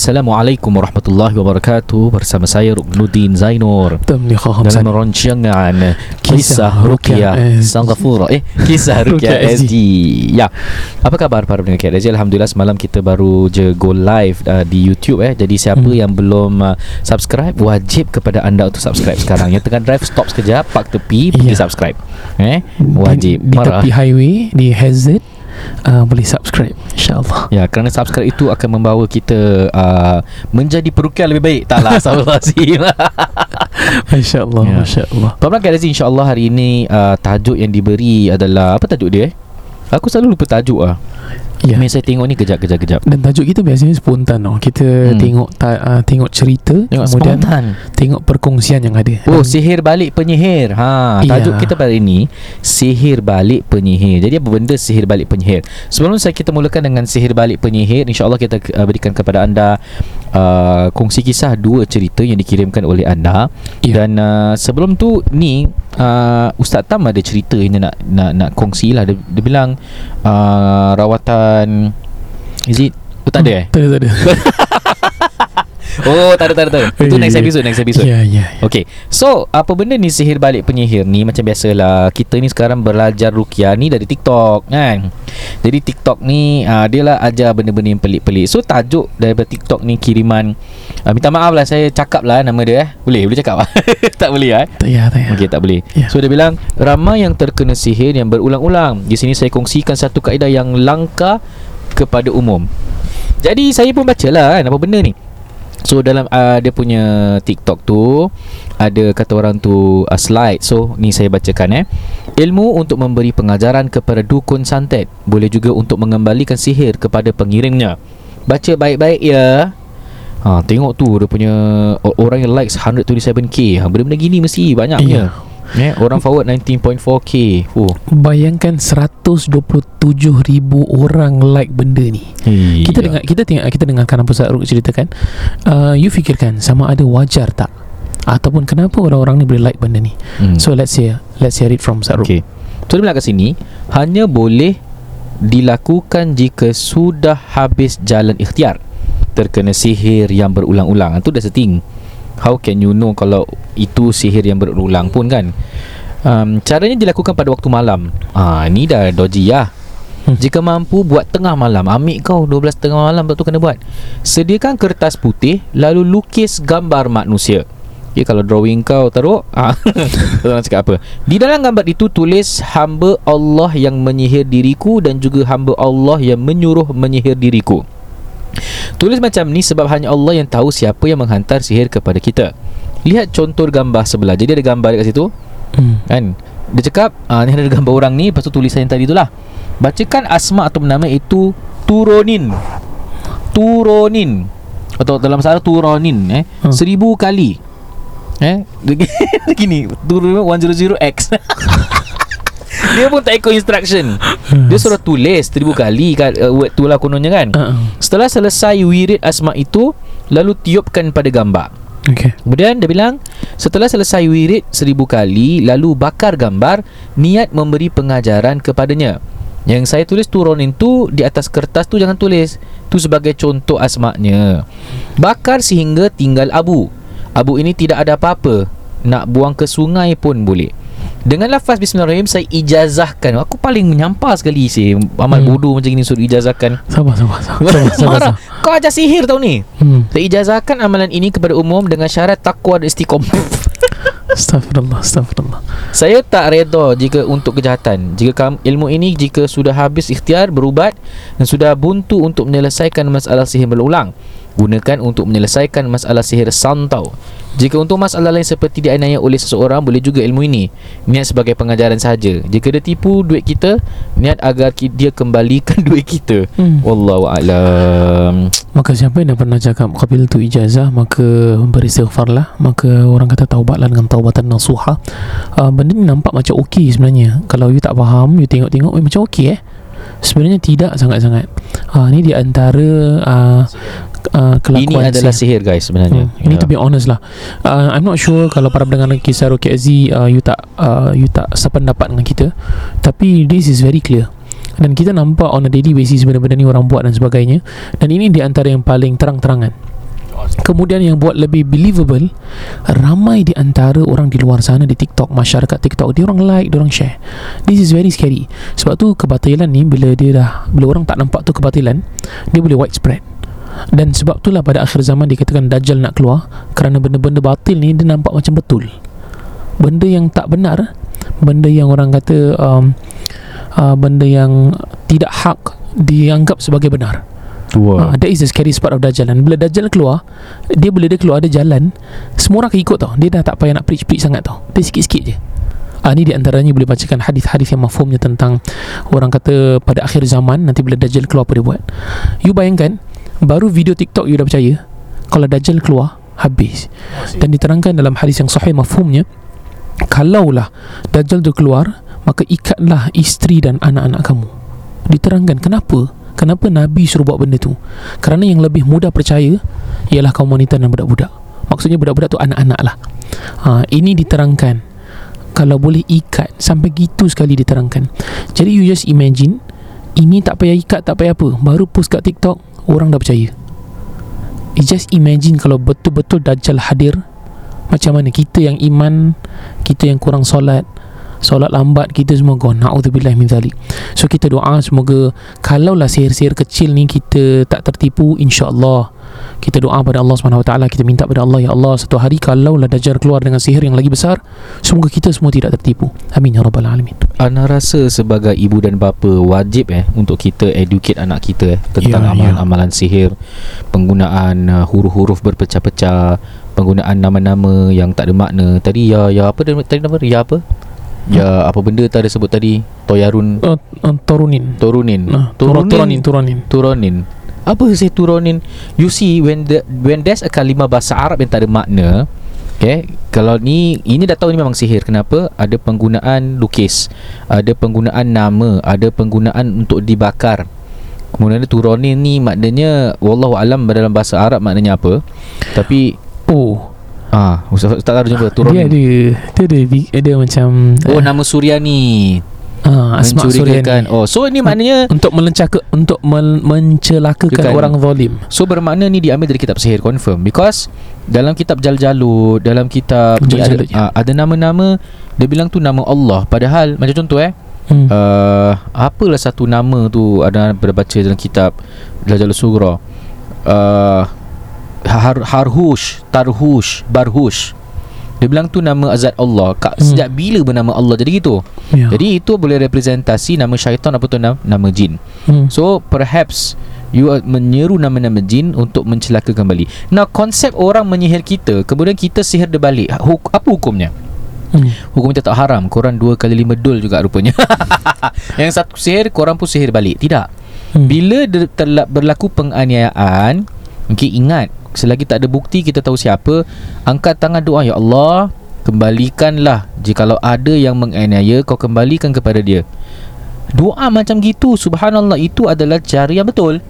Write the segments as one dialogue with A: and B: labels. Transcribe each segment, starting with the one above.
A: Assalamualaikum warahmatullahi wabarakatuh. Bersama saya Ruknuddin Zainur. Dalam rancangan Kisah Rukia. Sanggafura Eh Kisah Rukia SD Ya. Apa khabar para pendengar KRZ Alhamdulillah semalam kita baru je go live uh, di YouTube eh. Jadi siapa
B: Hmm.
A: yang belum uh, subscribe Wajib kepada anda untuk subscribe sekarang. Yang tengah drive stop sekejap Park tepi Pergi
B: Ya.
A: subscribe. Eh Wajib
B: Di, di
A: Marah.
B: tepi highway Di HZ uh, Boleh subscribe InsyaAllah
A: Ya, kerana subscribe itu akan membawa kita uh, menjadi perukian lebih baik. Taklah, Astagfirullahaladzim.
B: InsyaAllah
A: Ya.
B: InsyaAllah
A: Kak Razi, insyaAllah hari ini uh, tajuk yang diberi adalah, apa tajuk dia eh? Aku selalu lupa tajuk ah.
B: Ya
A: Ni saya tengok ni kejap, kejap, kejap.
B: Dan tajuk kita biasanya spontan tau. Kita
A: Hmm.
B: tengok ta, uh, tengok cerita
A: Tengok
B: kemudian
A: spontan.
B: tengok perkongsian yang ada.
A: Oh,
B: Dan-
A: sihir balik penyihir. Ha, tajuk
B: Ya.
A: kita pada ini sihir balik penyihir. Jadi apa benda sihir balik penyihir? Sebelum saya kita mulakan dengan sihir balik penyihir, insya-Allah kita uh, berikan kepada anda uh, kongsi kisah dua cerita yang dikirimkan oleh anda.
B: Ya.
A: Dan uh, sebelum tu ni uh, Ustaz Tam ada cerita yang dia nak nak nak kongsi lah. Dia, dia bilang uh, rawatan Is it? Oh, tak ada eh?
B: Tak ada tak ada
A: Oh, tak ada, tak ada, tak ada. Itu next episode, next episode.
B: Ya ya
A: Okay So apa benda ni sihir balik penyihir ni Macam biasalah Kita ni sekarang belajar rukiah ni dari TikTok kan Jadi TikTok ni uh, Dia lah ajar benda-benda yang pelik-pelik So tajuk daripada TikTok ni kiriman uh, Minta maaf lah saya cakap lah nama dia eh Boleh? Boleh cakap? tak boleh eh
B: Tak ya tak ya
A: Okey tak boleh.
B: Ya.
A: So dia bilang ramai yang terkena sihir yang berulang-ulang. Di sini saya kongsikan satu kaedah yang langka kepada umum. Jadi saya pun bacalah kan apa benda ni. So dalam uh, dia punya TikTok tu ada kata orang tu uh, slide. So ni saya bacakan eh. Ilmu untuk memberi pengajaran kepada dukun santet boleh juga untuk mengembalikan sihir kepada pengirimnya. Baca baik-baik ya. Ha tengok tu dia punya orang yang likes 127k. Ha benda-benda gini mesti banyaknya.
B: Ya.
A: Ya, orang forward 19.4k. Oh.
B: Bayangkan 127 ribu orang like benda ni.
A: Hey,
B: Kita dengar kita tengok kita dengarkan apa Ustaz Ruk ceritakan. Uh, you fikirkan sama ada wajar tak ataupun kenapa orang-orang ni boleh like benda ni.
A: Hmm.
B: So let's say let's hear it from Ustaz Ruk.
A: Okay So dia bilang kat sini Hanya boleh Dilakukan jika sudah habis jalan ikhtiar Terkena sihir yang berulang-ulang Itu dah setting How can you know Kalau itu sihir yang berulang pun kan? Um, Caranya dilakukan pada waktu malam. Ah, Ni dah dodgy lah. Jika mampu buat tengah malam. Ambil kau 12 tengah malam tu kena buat. Sediakan kertas putih Lalu lukis gambar manusia. Okay, kalau drawing kau teruk ah, Orang cakap apa? Di dalam gambar itu tulis Hamba Allah yang menyihir diriku Dan juga hamba Allah yang menyuruh menyihir diriku Tulis macam ni sebab hanya Allah yang tahu siapa yang menghantar sihir kepada kita. Lihat contoh gambar sebelah. Jadi ada gambar dekat situ?
B: Hmm.
A: Kan? Dia cakap ah, Ni ada gambar orang ni. Lepas tu tulisan yang tadi tu lah. Bacakan asma atau nama itu Turonin. Turonin. Atau dalam masalah Turonin eh.
B: Hmm.
A: Seribu kali. Eh? Begini Turonin 100X Dia pun tak ikut instruction. Dia suruh tulis Seribu kali kat uh, word tu lah kononnya kan.
B: Uh-uh.
A: Setelah selesai wirid asma itu Lalu tiupkan pada gambar.
B: Okay.
A: Kemudian dia bilang Setelah selesai wirid seribu kali Lalu bakar gambar Niat memberi pengajaran kepadanya. Yang saya tulis turunin tu Di atas kertas tu jangan tulis. Tu sebagai contoh asmaknya. Bakar sehingga tinggal abu. Abu ini tidak ada apa-apa. Nak buang ke sungai pun boleh dengan lafaz Bismillahirrahmanirrahim Saya ijazahkan Aku paling menyampah sekali sih Amal
B: Hmm.
A: bodoh macam ni Suruh ijazahkan
B: Sabar sabar sabar. sabar, sabar, sabar.
A: Kau ajar sihir tau ni
B: Hmm.
A: Saya ijazahkan amalan ini kepada umum dengan syarat takwa dan istiqomah.
B: Astagfirullah Astagfirullah
A: Saya tak reda jika untuk kejahatan. Jika kam, ilmu ini jika sudah habis ikhtiar berubat dan sudah buntu untuk menyelesaikan masalah sihir berulang. Gunakan untuk menyelesaikan masalah sihir santau. Jika untuk masalah lain seperti dianiaya oleh seseorang Boleh juga ilmu ini. Niat sebagai pengajaran sahaja. Jika dia tipu duit kita Niat agar dia kembalikan duit kita.
B: Hmm.
A: Wallahualam
B: Maka siapa yang dah pernah cakap Qabil tu ijazah Maka beristighfarlah Maka orang kata taubatlah dengan taubatan nasuha. Uh, Benda ni nampak macam okey sebenarnya. Kalau you tak faham You tengok-tengok eh, Macam okey eh. Sebenarnya tidak sangat-sangat. Uh, Ni di antara uh, uh,
A: Ini
B: Kelakuan
A: adalah
B: sihir.
A: sihir guys sebenarnya.
B: Hmm, ini to be honest lah. Uh, I'm not sure Kalau para pendengar kisah Rocky Aziz uh, You tak uh, You tak sependapat dengan kita. Tapi this is very clear. Dan kita nampak On a daily basis Benda-benda ni orang buat dan sebagainya. Dan ini di antara yang paling terang-terangan. Kemudian yang buat lebih believable Ramai di antara orang di luar sana Di TikTok Masyarakat TikTok Dia orang like Dia orang share. This is very scary. Sebab tu kebatilan ni Bila dia dah Bila orang tak nampak tu kebatilan Dia boleh widespread dan sebab itulah pada akhir zaman dikatakan Dajjal nak keluar Kerana benda-benda batil ni dia nampak macam betul. Benda yang tak benar Benda yang orang kata um, uh, Benda yang tidak hak Dianggap sebagai benar.
A: Tua.
B: Uh, That is the scary part of Dajjal. Dan bila Dajjal keluar Dia bila dia keluar ada jalan Semua orang akan ikut tau. Dia dah tak payah nak preach-preach sangat tau. Dia sikit-sikit je. Ah ni di antaranya boleh bacakan hadis-hadis yang mafhumnya tentang orang kata pada akhir zaman nanti bila Dajjal keluar apa dia buat. You bayangkan baru video TikTok you dah percaya kalau Dajjal keluar habis. Dan diterangkan dalam hadis yang sahih mafhumnya kalaulah Dajjal tu keluar maka ikatlah isteri dan anak-anak kamu. Diterangkan kenapa? Kenapa Nabi suruh buat benda tu? Kerana yang lebih mudah percaya ialah kaum wanita dan budak-budak. Maksudnya budak-budak tu anak-anak lah. Ha, ini diterangkan kalau boleh ikat sampai gitu sekali diterangkan jadi you just imagine ini tak payah ikat tak payah apa baru post kat TikTok orang dah percaya. You just imagine kalau betul-betul Dajjal hadir macam mana kita yang iman kita yang kurang solat solat lambat kita semua gone. Na'udzubillah min zalik. So kita doa semoga kalaulah sihir-sihir kecil ni kita tak tertipu insya-Allah kita doa pada Allah Taala kita minta pada Allah ya Allah satu hari kalaulah Dajjal keluar dengan sihir yang lagi besar semoga kita semua tidak tertipu amin ya rabbal alamin
A: Ana rasa sebagai ibu dan bapa wajib eh untuk kita educate anak kita eh tentang
B: Ya,
A: amalan-amalan sihir, penggunaan uh, huruf-huruf berpecah-pecah, penggunaan nama-nama yang tak ada makna. Tadi ya ya apa tadi nama ya apa? Ya apa benda tadi sebut tadi? Toyarun
B: uh, uh, turunin
A: Turunin.
B: nah, turunin turunin
A: Turonin. Apa saya turonin? You see when the when there's a kalimah bahasa Arab yang tak ada makna, okay? Kalau ni ini dah tahu ni memang sihir. Kenapa? Ada penggunaan lukis, ada penggunaan nama, ada penggunaan untuk dibakar. Kemudian ada turonin ni maknanya wallahu alam dalam bahasa Arab maknanya apa? Tapi
B: oh
A: ah ustaz tak tahu jumpa
B: dia
A: turonin.
B: ada dia ada ada macam
A: Oh
B: eh,
A: nama Suryani
B: ah, Asma Suryani
A: Oh so ini maknanya
B: untuk melencaka untuk mel, mencelakakan
A: Bukan.
B: orang zalim.
A: So bermakna ni diambil dari kitab sihir confirm. Because dalam kitab Jal-Jalut, dalam kitab ni ada,
B: Jal-Jalut, ya.
A: uh, ada nama-nama dia bilang tu nama Allah. Padahal macam contoh eh
B: hmm.
A: uh, apalah satu nama tu ada pernah baca dalam kitab Jal-Jalut Sugra? Uh, Har, Harhush, Tarhush, Barhush dia bilang tu nama azat Allah Kak,
B: Hmm.
A: Sejak bila bernama Allah jadi gitu
B: ya.
A: Jadi itu boleh representasi nama syaitan apa tu nama, nama jin
B: hmm.
A: So perhaps You are menyeru nama-nama jin Untuk mencelaka kembali Now konsep orang menyihir kita Kemudian kita sihir dia balik Huk, Apa hukumnya?
B: Hmm.
A: Hukum kita tak haram Korang dua kali lima dul juga rupanya Yang satu sihir Korang pun sihir balik Tidak
B: Hmm.
A: Bila de- terla- berlaku penganiayaan Okay ingat Selagi tak ada bukti Kita tahu siapa Angkat tangan doa Ya Allah Kembalikanlah Jikalau ada yang menganiaya Kau kembalikan kepada dia Doa macam gitu Subhanallah Itu adalah cara yang betul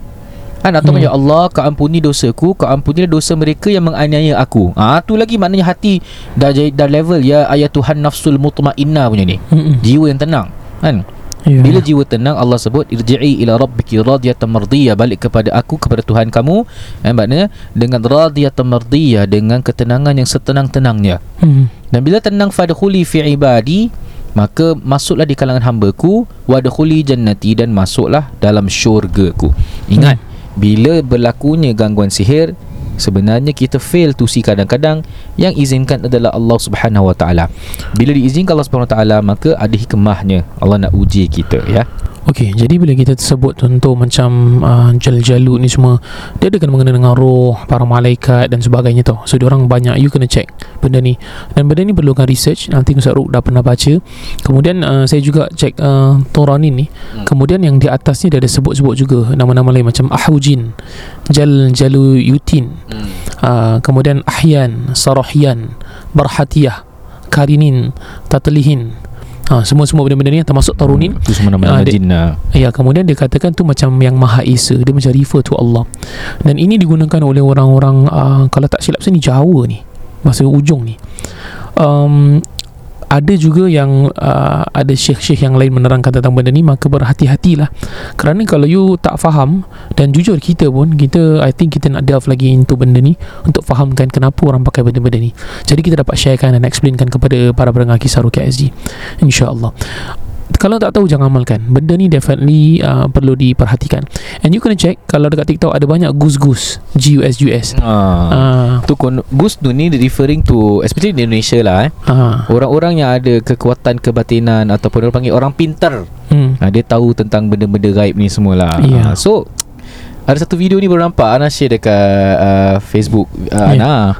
A: Kan atau
B: Hmm.
A: ya Allah kau ampuni dosaku kau ampuni dosa mereka yang menganiaya aku. Ah tu lagi maknanya hati dah dah level ya ayat Tuhan nafsul mutmainnah punya ni.
B: Hmm.
A: Jiwa yang tenang. Kan?
B: Ya.
A: Bila jiwa tenang Allah sebut irji'i ila rabbiki radiyatan mardiyah. Balik kepada aku kepada Tuhan kamu. Eh, maknanya dengan radiyatan mardiyah dengan ketenangan yang setenang-tenangnya.
B: Hmm.
A: dan bila tenang fadkhuli fi ibadi maka masuklah di kalangan hamba-Ku wadkhuli jannati dan masuklah dalam syurga-Ku. Ingat bila berlakunya gangguan sihir sebenarnya kita fail to see kadang-kadang yang izinkan adalah Allah Subhanahu Wa Taala bila diizinkan Allah Subhanahu Wa Taala maka ada hikmahnya Allah nak uji kita ya
B: Okey, jadi bila kita tersebut contoh macam uh, jal-jalut ni semua, dia ada kena mengenai dengan roh, para malaikat dan sebagainya tau. So, orang banyak, you kena check benda ni. Dan benda ni perlukan research, nanti Ustaz Ruk dah pernah baca. Kemudian uh, saya juga check uh, Toranin ni.
A: Hmm.
B: Kemudian yang di atas ni dia ada sebut-sebut juga nama-nama lain macam Ahujin, Jal Jaluyutin,
A: Hmm.
B: uh, kemudian Ahyan, Sarahian, Barhatiyah, Karinin, Tatlihin. Ha, semua-semua benda-benda ni termasuk Tarunin
A: Itu semua
B: Ah,
A: nama-nama
B: dia-
A: jin lah
B: Ya, kemudian dia katakan tu macam yang Maha Esa. Dia macam refer to Allah. Dan ini digunakan oleh orang-orang uh, kalau tak silap saya ni Jawa ni. Masa ujung ni. Um, ada juga yang uh, ada syekh-syekh yang lain menerangkan tentang benda ni maka berhati-hatilah. Kerana kalau you tak faham dan jujur kita pun kita I think kita nak delve lagi into benda ni untuk fahamkan kenapa orang pakai benda-benda ni. Jadi kita dapat sharekan dan explainkan kepada para pendengar kisah Rukia SG insyaAllah kalau tak tahu jangan amalkan. Benda ni definitely uh, perlu diperhatikan. And you kena check kalau dekat TikTok ada banyak gus-gus. G-U-S-G-U-S
A: ah.
B: Ah,
A: Tu kon Gus tu ni referring to Especially di Indonesia lah eh.
B: Ah,
A: Orang-orang yang ada kekuatan kebatinan Ataupun orang panggil orang pintar.
B: Hmm.
A: ha, Dia tahu tentang benda-benda gaib ni semualah.
B: Ya.
A: ha, So ada satu video ni baru nampak Ana share dekat uh, Facebook uh. Ana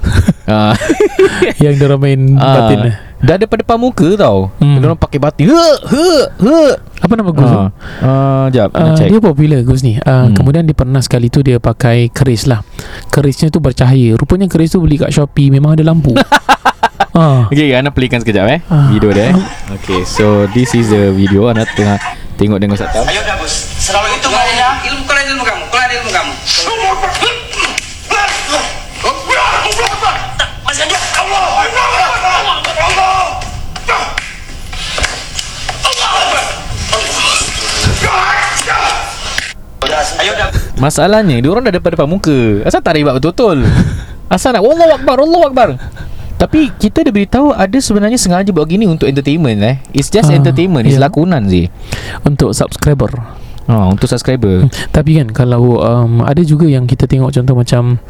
A: uh,
B: yang dia orang main batin eh.
A: Dah depan-depan muka tau
B: Hmm.
A: hmm. Dia orang pakai batin He, he, he.
B: apa nama gus tu?
A: uh, uh, Ana
B: Uh,
A: check
B: dia popular Gus ni uh, hmm. Kemudian dia pernah sekali tu Dia pakai keris lah Kerisnya tu bercahaya Rupanya keris tu beli kat Shopee Memang ada lampu ah.
A: Okay Ana playkan sekejap eh
B: Ah.
A: Video dia eh Okay so This is the video Ana tengah Tengok dengan Ustaz Tam
C: Ayo dah bos. Selama itu maunya
A: Masalahnya Dia orang dah depan-depan muka Asal tak ribat betul-betul Asal nak Allah Akbar Allah Akbar Tapi kita dah beritahu Ada sebenarnya sengaja buat gini Untuk entertainment eh It's just
B: Ah,
A: entertainment It's
B: ya.
A: lakonan sih
B: Untuk subscriber
A: ha, Untuk subscriber
B: Tapi kan Kalau um, Ada juga yang kita tengok Contoh macam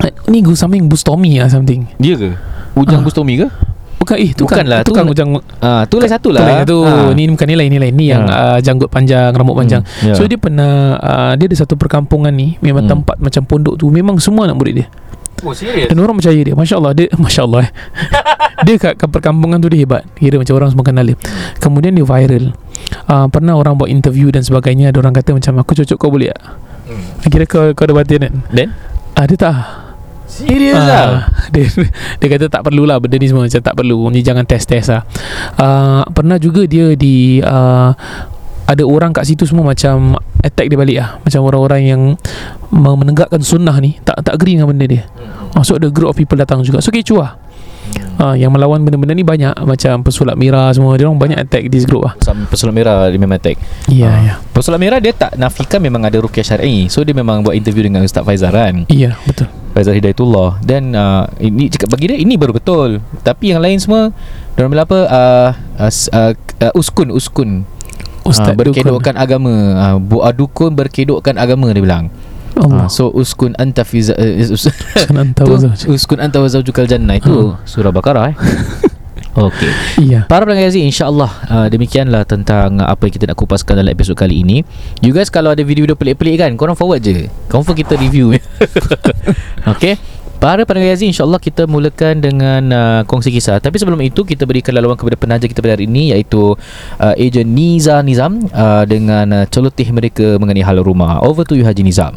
B: eh, Ni Gus something Bustomi lah something
A: Dia ke? Ujang
B: Ah.
A: Bustomi ke?
B: Bukan eh Tukang.
A: Bukanlah,
B: Tukang
A: tu-
B: ujang
A: Ah, tu lain satu
B: Tu
A: lah.
B: lain tu.
A: Ah.
B: Ni bukan ni lain Ni lain Ni yang uh, janggut panjang Rambut panjang.
A: Hmm, ya.
B: So dia pernah uh, Dia ada satu perkampungan ni Memang
A: Hmm.
B: tempat macam pondok tu. Memang semua nak murid dia.
A: Oh serius?
B: Dan orang percaya dia. Masya Allah Dia Masya Allah eh. Dia kat, kat perkampungan tu dia hebat. Kira macam orang semua kenal dia. Kemudian dia viral. Uh, Pernah orang buat interview dan sebagainya. Ada orang kata macam Aku cocok kau boleh tak?
A: Hmm.
B: Kira kau, kau ada batin kan?
A: Then?
B: Ah, Dia tak
A: Serius
B: Ah,
A: lah.
B: dia, dia kata tak perlulah Benda ni semua. Macam tak perlu. Ni jangan test-test lah. Uh, Pernah juga dia di uh, Ada orang kat situ semua macam Attack dia balik lah. Macam orang-orang yang Menegakkan sunnah ni. Tak tak agree dengan benda dia. Uh, So ada group of people datang juga. So kecoh lah uh, Yang melawan benda-benda ni banyak. Macam pesulap merah semua Dia orang banyak attack this group lah.
A: Sam- Pesulap merah dia memang attack.
B: Ya
A: Ah.
B: ya.
A: Pesulap merah dia tak nafikan Memang ada rukyah syar'i. So dia memang buat interview Dengan Ustaz Faizal kan?
B: Iya betul.
A: Faizal Hidayatullah. Dan uh, ini cakap bagi dia ini baru betul. Tapi yang lain semua dia orang apa? Uh, uh, uh, uh, uskun uskun.
B: Ustaz
A: uh,
B: Dukun.
A: berkedokkan agama. Uh, bu, uh, dukun berkedokkan agama dia bilang.
B: Allah.
A: Uh, so uskun anta fi za- uh, us-
B: Jangan tahu
A: tu,
B: Zawj.
A: uskun anta wa zaujukal jannah itu surah Baqarah eh. Okey.
B: Iya.
A: Para pendengar Gazi InsyaAllah uh, Demikianlah tentang uh, Apa yang kita nak kupaskan Dalam episod kali ini. You guys kalau ada video-video pelik-pelik kan Korang forward je. Confirm kita review Okay Para pendengar Gazi InsyaAllah kita mulakan Dengan uh, kongsi kisah. Tapi sebelum itu Kita berikan laluan kepada penaja kita pada hari ini Iaitu uh, Ejen Niza Nizam uh, Dengan uh, celoteh mereka Mengenai hal rumah. Over to you Haji Nizam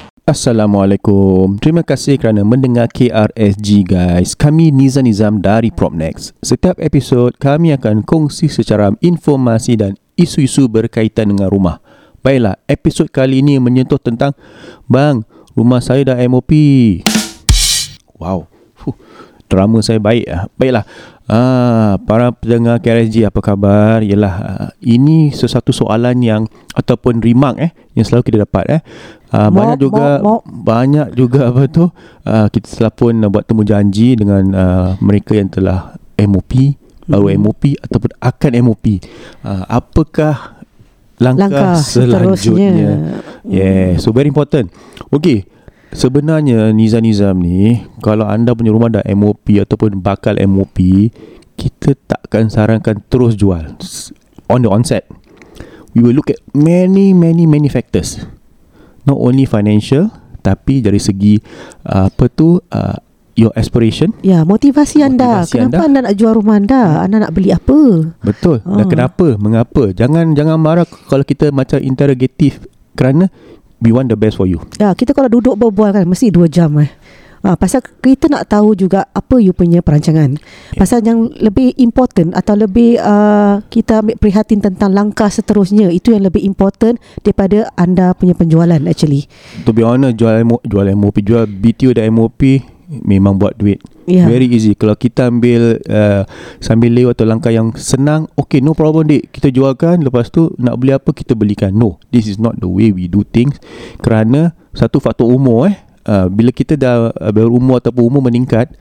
D: Assalamualaikum. Terima kasih kerana mendengar KRSG guys. Kami Nizam Nizam dari Propnex. Setiap episod kami akan kongsi secara informasi dan isu-isu berkaitan dengan rumah. Baiklah, episod kali ini menyentuh tentang Bang, rumah saya dah MOP. Wow. Fuh, drama saya baik ah. Baiklah. Ah, para pendengar KRSG apa khabar? Yalah, ah, ini sesuatu soalan yang ataupun remark eh yang selalu kita dapat eh. Ah,
E: Mop,
D: banyak juga
E: mop, mop.
D: banyak juga apa tu ah, kita telah pun buat temu janji dengan ah, mereka yang telah MOP, baru
E: Hmm.
D: MOP ataupun akan MOP. Ah, apakah langkah,
E: Langkah
D: selanjutnya?
E: seterusnya.
D: Yeah, so very important. Okay, sebenarnya Nizam Nizam ni kalau anda punya rumah dah MOP ataupun bakal MOP, kita takkan sarankan terus jual on the onset. We will look at many many many factors. Not only financial tapi dari segi uh, apa tu uh, your aspiration
E: Ya, motivasi anda.
D: Motivasi
E: Kenapa
D: anda.
E: anda. nak jual rumah anda? Anda nak beli apa?
D: Betul. Dan
E: Ah.
D: kenapa? Mengapa? Jangan jangan marah kalau kita macam interrogative kerana we want the best for you.
E: Ya, kita kalau duduk berbual kan mesti dua jam eh. Ha, pasal kita nak tahu juga apa you punya perancangan. Pasal yang lebih important atau lebih uh, kita ambil prihatin tentang langkah seterusnya itu yang lebih important daripada anda punya penjualan actually.
D: To be honest jual MO, jual MOP jual BTO dan MOP memang buat duit.
E: Ya.
D: Very easy. Kalau kita ambil uh, sambil lewat atau langkah yang senang, okay no problem dik. Kita jualkan lepas tu nak beli apa kita belikan. No, this is not the way we do things. Kerana satu faktor umur eh. Uh, bila kita dah uh, berumur ataupun umur meningkat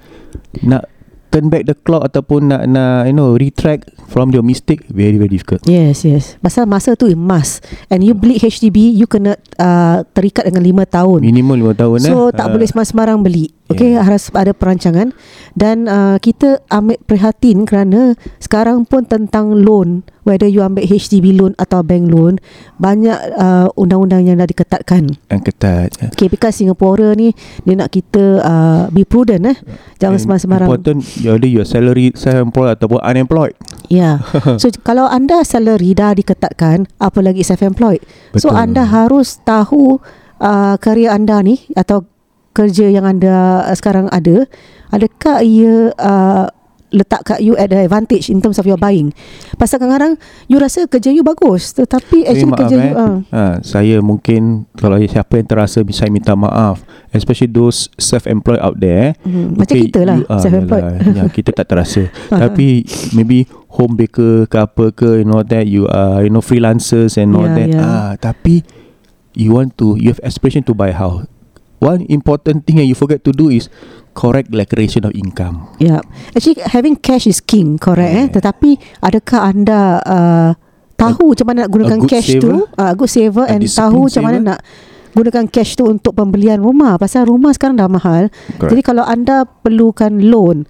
D: nak turn back the clock ataupun nak nak you know retract from your mistake very very difficult.
E: Yes, yes. Pasal masa tu emas and you beli HDB you kena uh, terikat dengan lima tahun.
D: Minimum 5 tahun eh.
E: So tak
D: Ah.
E: boleh sembarang beli. Okay,
D: Yeah.
E: harus ada perancangan dan uh, kita ambil prihatin kerana sekarang pun tentang loan, whether you ambil HDB loan atau bank loan, banyak uh, undang-undang yang dah diketatkan.
D: yang ketat.
E: Okay, because Singapura ni dia nak kita uh, be prudent eh. Jangan
D: And
E: sembarang-sembarang.
D: Important whether you are salary self-employed ataupun unemployed.
E: Ya. So kalau anda salary dah diketatkan, apa lagi self-employed. So
D: Betul.
E: anda harus tahu uh, kerja anda ni atau kerja yang anda uh, sekarang ada, adakah ia uh, letak kat you at the advantage in terms of your buying. Pasal kadang-kadang you rasa kerja you bagus tetapi actually
D: maaf,
E: kerja you
D: eh.
E: uh,
D: ha, Saya mungkin Kalau siapa yang terasa Saya minta maaf Especially those Self-employed out there
E: Hmm, macam kita lah,
D: ah,
E: self-employed.
D: yalah, ya, Kita tak terasa Tapi Maybe Home baker ke apa ke You know that You are You know freelancers And all
E: Yeah,
D: that
E: yeah.
D: ah, Tapi You want to You have aspiration to buy house One important thing Yang you forget to do is Correct declaration of income
E: Yeah. Actually having cash is king, correct eh?
D: Yeah.
E: Tetapi adakah anda uh, tahu macam mana nak gunakan cash
D: saver,
E: tu? Uh, good saver
D: a
E: and tahu macam mana nak gunakan cash tu untuk pembelian rumah. Pasal rumah sekarang dah mahal.
D: Correct.
E: Jadi kalau anda perlukan loan,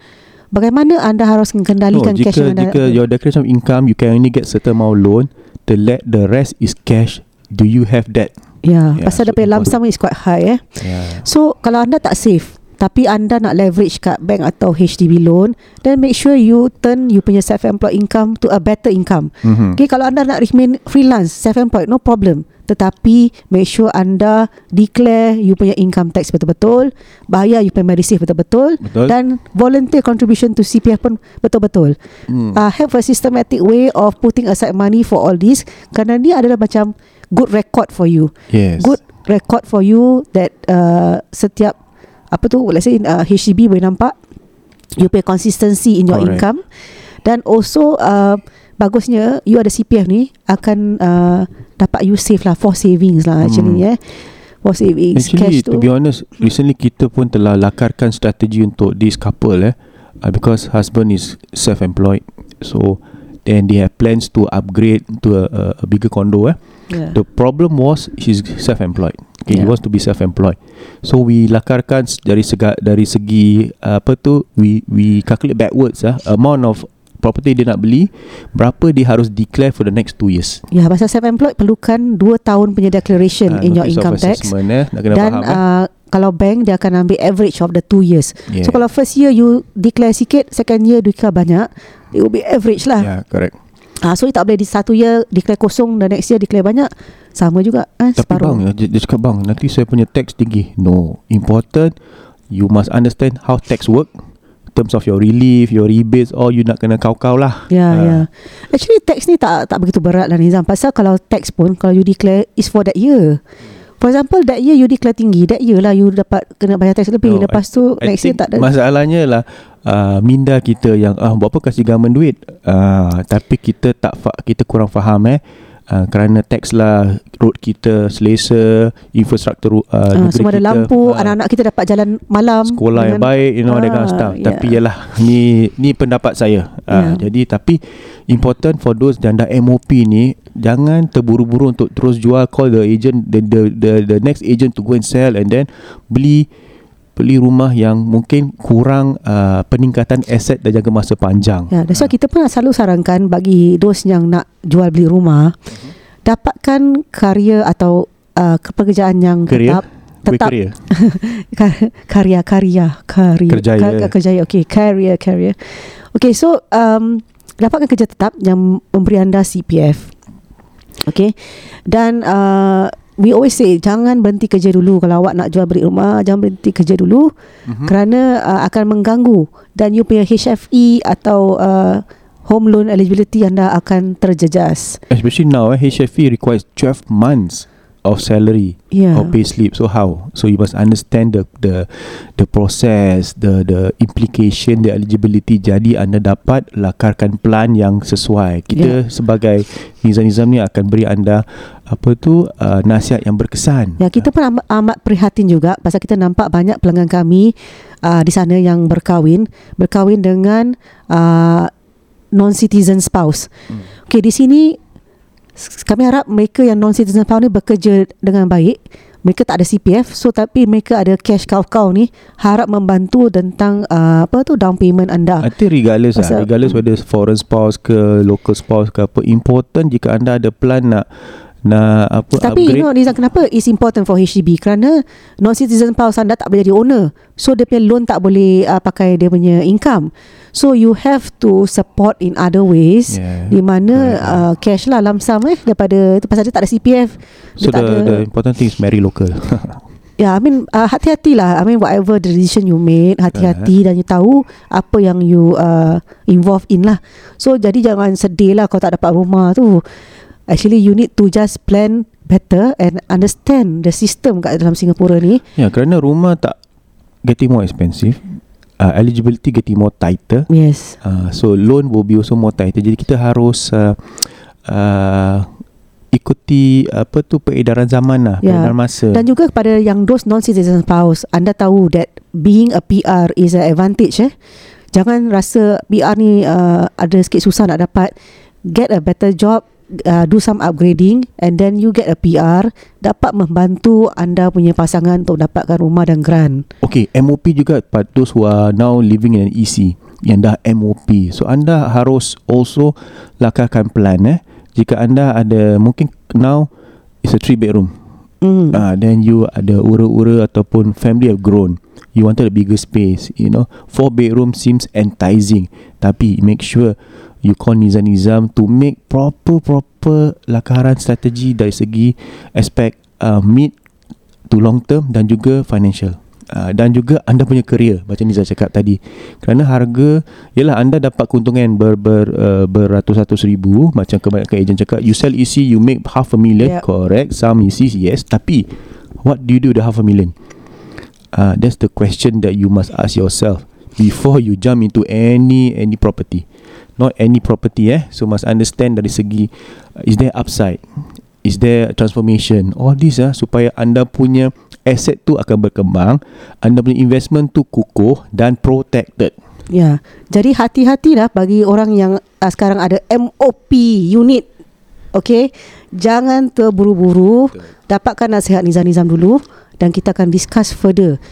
E: bagaimana anda harus mengendalikan
D: no,
E: cash
D: jika,
E: yang anda
D: jika your declaration of income You can only get certain amount loan The, le- the rest is cash Do you have that?
E: Ya,
D: Yeah,
E: pasal
D: so
E: the lump sum is quite high eh.
D: Yeah.
E: So kalau anda tak save tapi anda nak leverage kat bank atau HDB loan then make sure you turn you punya self-employed income to a better income.
D: Mhm.
E: Okay, kalau anda nak remain freelance, self-employed, no problem. Tetapi make sure anda declare you punya income tax betul-betul, bayar you punya medisave betul-betul
D: Betul.
E: dan volunteer contribution to CPF pun betul-betul.
D: Hmm.
E: Uh, have a systematic way of putting aside money for all this kerana ni adalah macam good record for you.
D: Yes.
E: Good record for you that uh, setiap apa tu let's say uh, HDB boleh nampak you pay consistency in your
D: Correct.
E: income dan also uh, bagusnya you ada CPF ni akan uh, dapat you save lah for savings lah actually
D: Hmm.
E: eh for savings
D: Actually,
E: cash tu
D: to be honest, recently kita pun telah lakarkan strategi untuk this couple eh, uh, because husband is self-employed, so then they have plans to upgrade to a, a, a bigger condo eh.
E: Yeah.
D: The problem was she's self-employed. Okay, he
E: Yeah.
D: wants to be self-employed. So we lakarkan dari sega, dari segi uh, apa tu we we calculate backwards ah amount of property dia nak beli berapa dia harus declare for the next 2 years.
E: Ya, pasal self-employed perlukan 2 tahun punya declaration
D: Ah,
E: in your income tax.
D: eh, nak kena
E: Dan
D: faham eh.
E: uh, kalau bank dia akan ambil average of the 2 years.
D: Yeah.
E: So kalau first year you declare sikit, second year declare banyak, it will be average lah.
D: yeah, correct.
E: Ah, so tak boleh di satu year declare kosong dan next year declare banyak. Sama juga eh,
D: Tapi
E: separuh.
D: bang dia, dia cakap bang Nanti saya punya tax tinggi No Important You must understand How tax work In terms of your relief Your rebates All you nak kena kau-kau lah
E: Ya,
D: Ah.
E: ya. Actually tax ni tak tak begitu berat lah Nizam. Pasal kalau tax pun kalau you declare is for that year. For example that year you declare tinggi, that year lah you dapat kena bayar tax lebih.
D: No,
E: Lepas tu
D: I
E: next year tak ada.
D: Masalahnya lah uh, minda kita yang ah buat apa kasih government duit uh, tapi kita tak fa- kita kurang faham eh Uh, kerana teks lah road kita selesa infrastruktur uh,
E: Ah,
D: negeri
E: semua ada
D: kita,
E: lampu,
D: ah,
E: anak-anak kita dapat jalan malam
D: sekolah yang
E: dengan-
D: baik you know that kind of
E: Ah,
D: stuff
E: yeah.
D: tapi yalah ni ni pendapat saya uh,
E: Yeah.
D: jadi tapi important for those yang dah MOP ni jangan terburu-buru untuk terus jual call the agent the the the, the next agent to go and sell and then beli beli rumah yang mungkin kurang uh, peningkatan aset dan jangka masa panjang
E: Ya, that's why kita pun selalu sarankan bagi those yang nak jual beli rumah
D: Mhm.
E: dapatkan karya atau uh, pekerjaan yang
D: Career?
E: tetap tetap karya karya karya
D: Kerjaya.
E: Ka- kerjaya okey career career okey so um, dapatkan kerja tetap yang memberi anda CPF okey. Dan uh, we always say jangan berhenti kerja dulu. Kalau awak nak jual beli rumah jangan berhenti kerja dulu. Mm-hmm. kerana uh, akan mengganggu. Dan you punya HFE atau uh, home loan eligibility anda akan terjejas.
D: Especially now eh, HFE requires 12 months of salary
E: Yeah.
D: or pay slip so how so you must understand the the the process the the implication the eligibility jadi anda dapat lakarkan plan yang sesuai kita
E: Yeah.
D: sebagai nizam-nizam ni akan beri anda apa tu uh, nasihat yang berkesan
E: Ya, kita pun amat, amat prihatin juga pasal kita nampak banyak pelanggan kami uh, di sana yang berkahwin, berkahwin dengan uh, non-citizen spouse. Hmm. Okey, di sini kami harap mereka yang non-citizen spouse ni bekerja dengan baik. Mereka tak ada CPF, so tapi mereka ada cash kau-kau ni harap membantu tentang uh, apa tu down payment anda.
D: I think regardless lah
E: Pasal-
D: Regardless whether foreign spouse ke Local spouse ke apa Important jika anda ada plan nak Nak apa
E: Tapi
D: upgrade
E: you know kenapa It's important for HDB Kerana Non-citizen spouse anda Tak boleh jadi owner So dia punya loan tak boleh uh, Pakai dia punya income So you have to Support in other ways
D: Yeah.
E: Di mana
D: Correct.
E: uh, Cash lah Lamsam eh Daripada itu Pasal dia tak ada CPF
D: So the,
E: ada,
D: the important thing is marry local
E: Ya, I mean uh, hati-hatilah. I mean whatever the decision you made, hati-hati dan you tahu apa yang you uh, involved in lah. So jadi jangan sedih lah kalau tak dapat rumah tu. Actually you need to just plan better and understand the system kat dalam Singapura ni.
D: Ya kerana rumah tak Getting more expensive uh, Eligibility getting more tighter
E: Yes.
D: uh, So loan will be also more tighter Jadi kita harus uh, uh, Ikuti Apa tu Peredaran zaman lah
E: Ya.
D: Peredaran masa
E: Dan juga kepada yang those non-citizen spouse, anda tahu that being a PR is an advantage eh. Jangan rasa PR ni uh, ada sikit susah nak dapat. Get a better job, uh, do some upgrading and then you get a PR dapat membantu anda punya pasangan untuk dapatkan rumah dan grant.
D: Okay MOP juga But those who are now Living in an EC Yang dah MOP So anda harus Also Lakarkan plan eh Jika anda ada Mungkin now It's a three bedroom
E: Mm.
D: Ah, then you ada ura-ura ataupun family have grown. You wanted a bigger space, you know. Four bedroom seems enticing, tapi make sure you call Nizam-Nizam to make proper proper lakaran strategi dari segi aspek uh, mid to long term dan juga financial. Uh, dan juga anda punya career macam Nizam cakap tadi. Kerana harga ialah anda dapat keuntungan ber, ber, uh, beratus-ratus ribu macam kebanyakan ejen cakap you sell EC you make half a million.
E: Yep.
D: correct. Some ECs yes. Tapi what do you do with the half a million? Uh, that's the question that you must ask yourself before you jump into any any property not any property eh so must understand dari segi uh, is there upside is there transformation all this ah supaya anda punya asset tu akan berkembang anda punya investment tu kukuh dan protected
E: Ya. Jadi hati-hatilah bagi orang yang uh, sekarang ada MOP unit. Okey. Jangan terburu-buru. Dapatkan nasihat Nizam-Nizam dulu dan kita akan discuss further.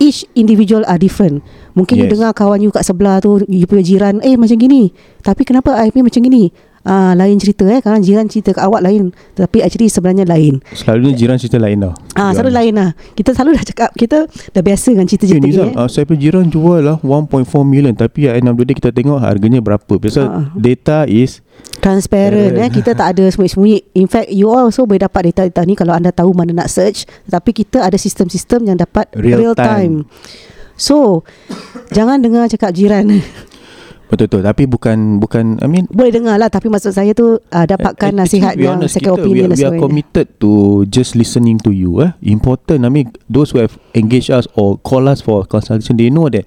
E: Each individual are different. Mungkin yes. you dengar kawan you kat sebelah tu, you punya jiran, eh macam gini. Tapi kenapa I punya macam gini? Ah, lain cerita eh. Kadang jiran cerita kat awak lain. Tapi actually sebenarnya lain.
D: selalunya jiran cerita lain tau
E: Ah, selalu lain lah. Kita selalu dah cakap, kita dah biasa dengan
D: Okay,
E: cerita-cerita ni
D: Nizam,
E: eh.
D: uh, saya punya jiran jual lah 1.4 million tapi at end of the day kita tengok harganya berapa. Biasa
E: Ah.
D: data is
E: transparent eh. Kita tak ada sembunyi-sembunyi. In fact you all also boleh dapat data-data ni kalau anda tahu mana nak search. Tapi kita ada sistem-sistem yang dapat
D: Real
E: real, time. so jangan dengar cakap jiran.
D: Betul-betul. Tapi bukan bukan I mean
E: boleh dengar lah tapi maksud saya tu uh, dapatkan
D: I- I
E: nasihat yang
D: honest,
E: second
D: kita,
E: opinion
D: we,
E: dan
D: we are committed to just listening to you eh. Important. I mean those who have engaged us or call us for consultation they know that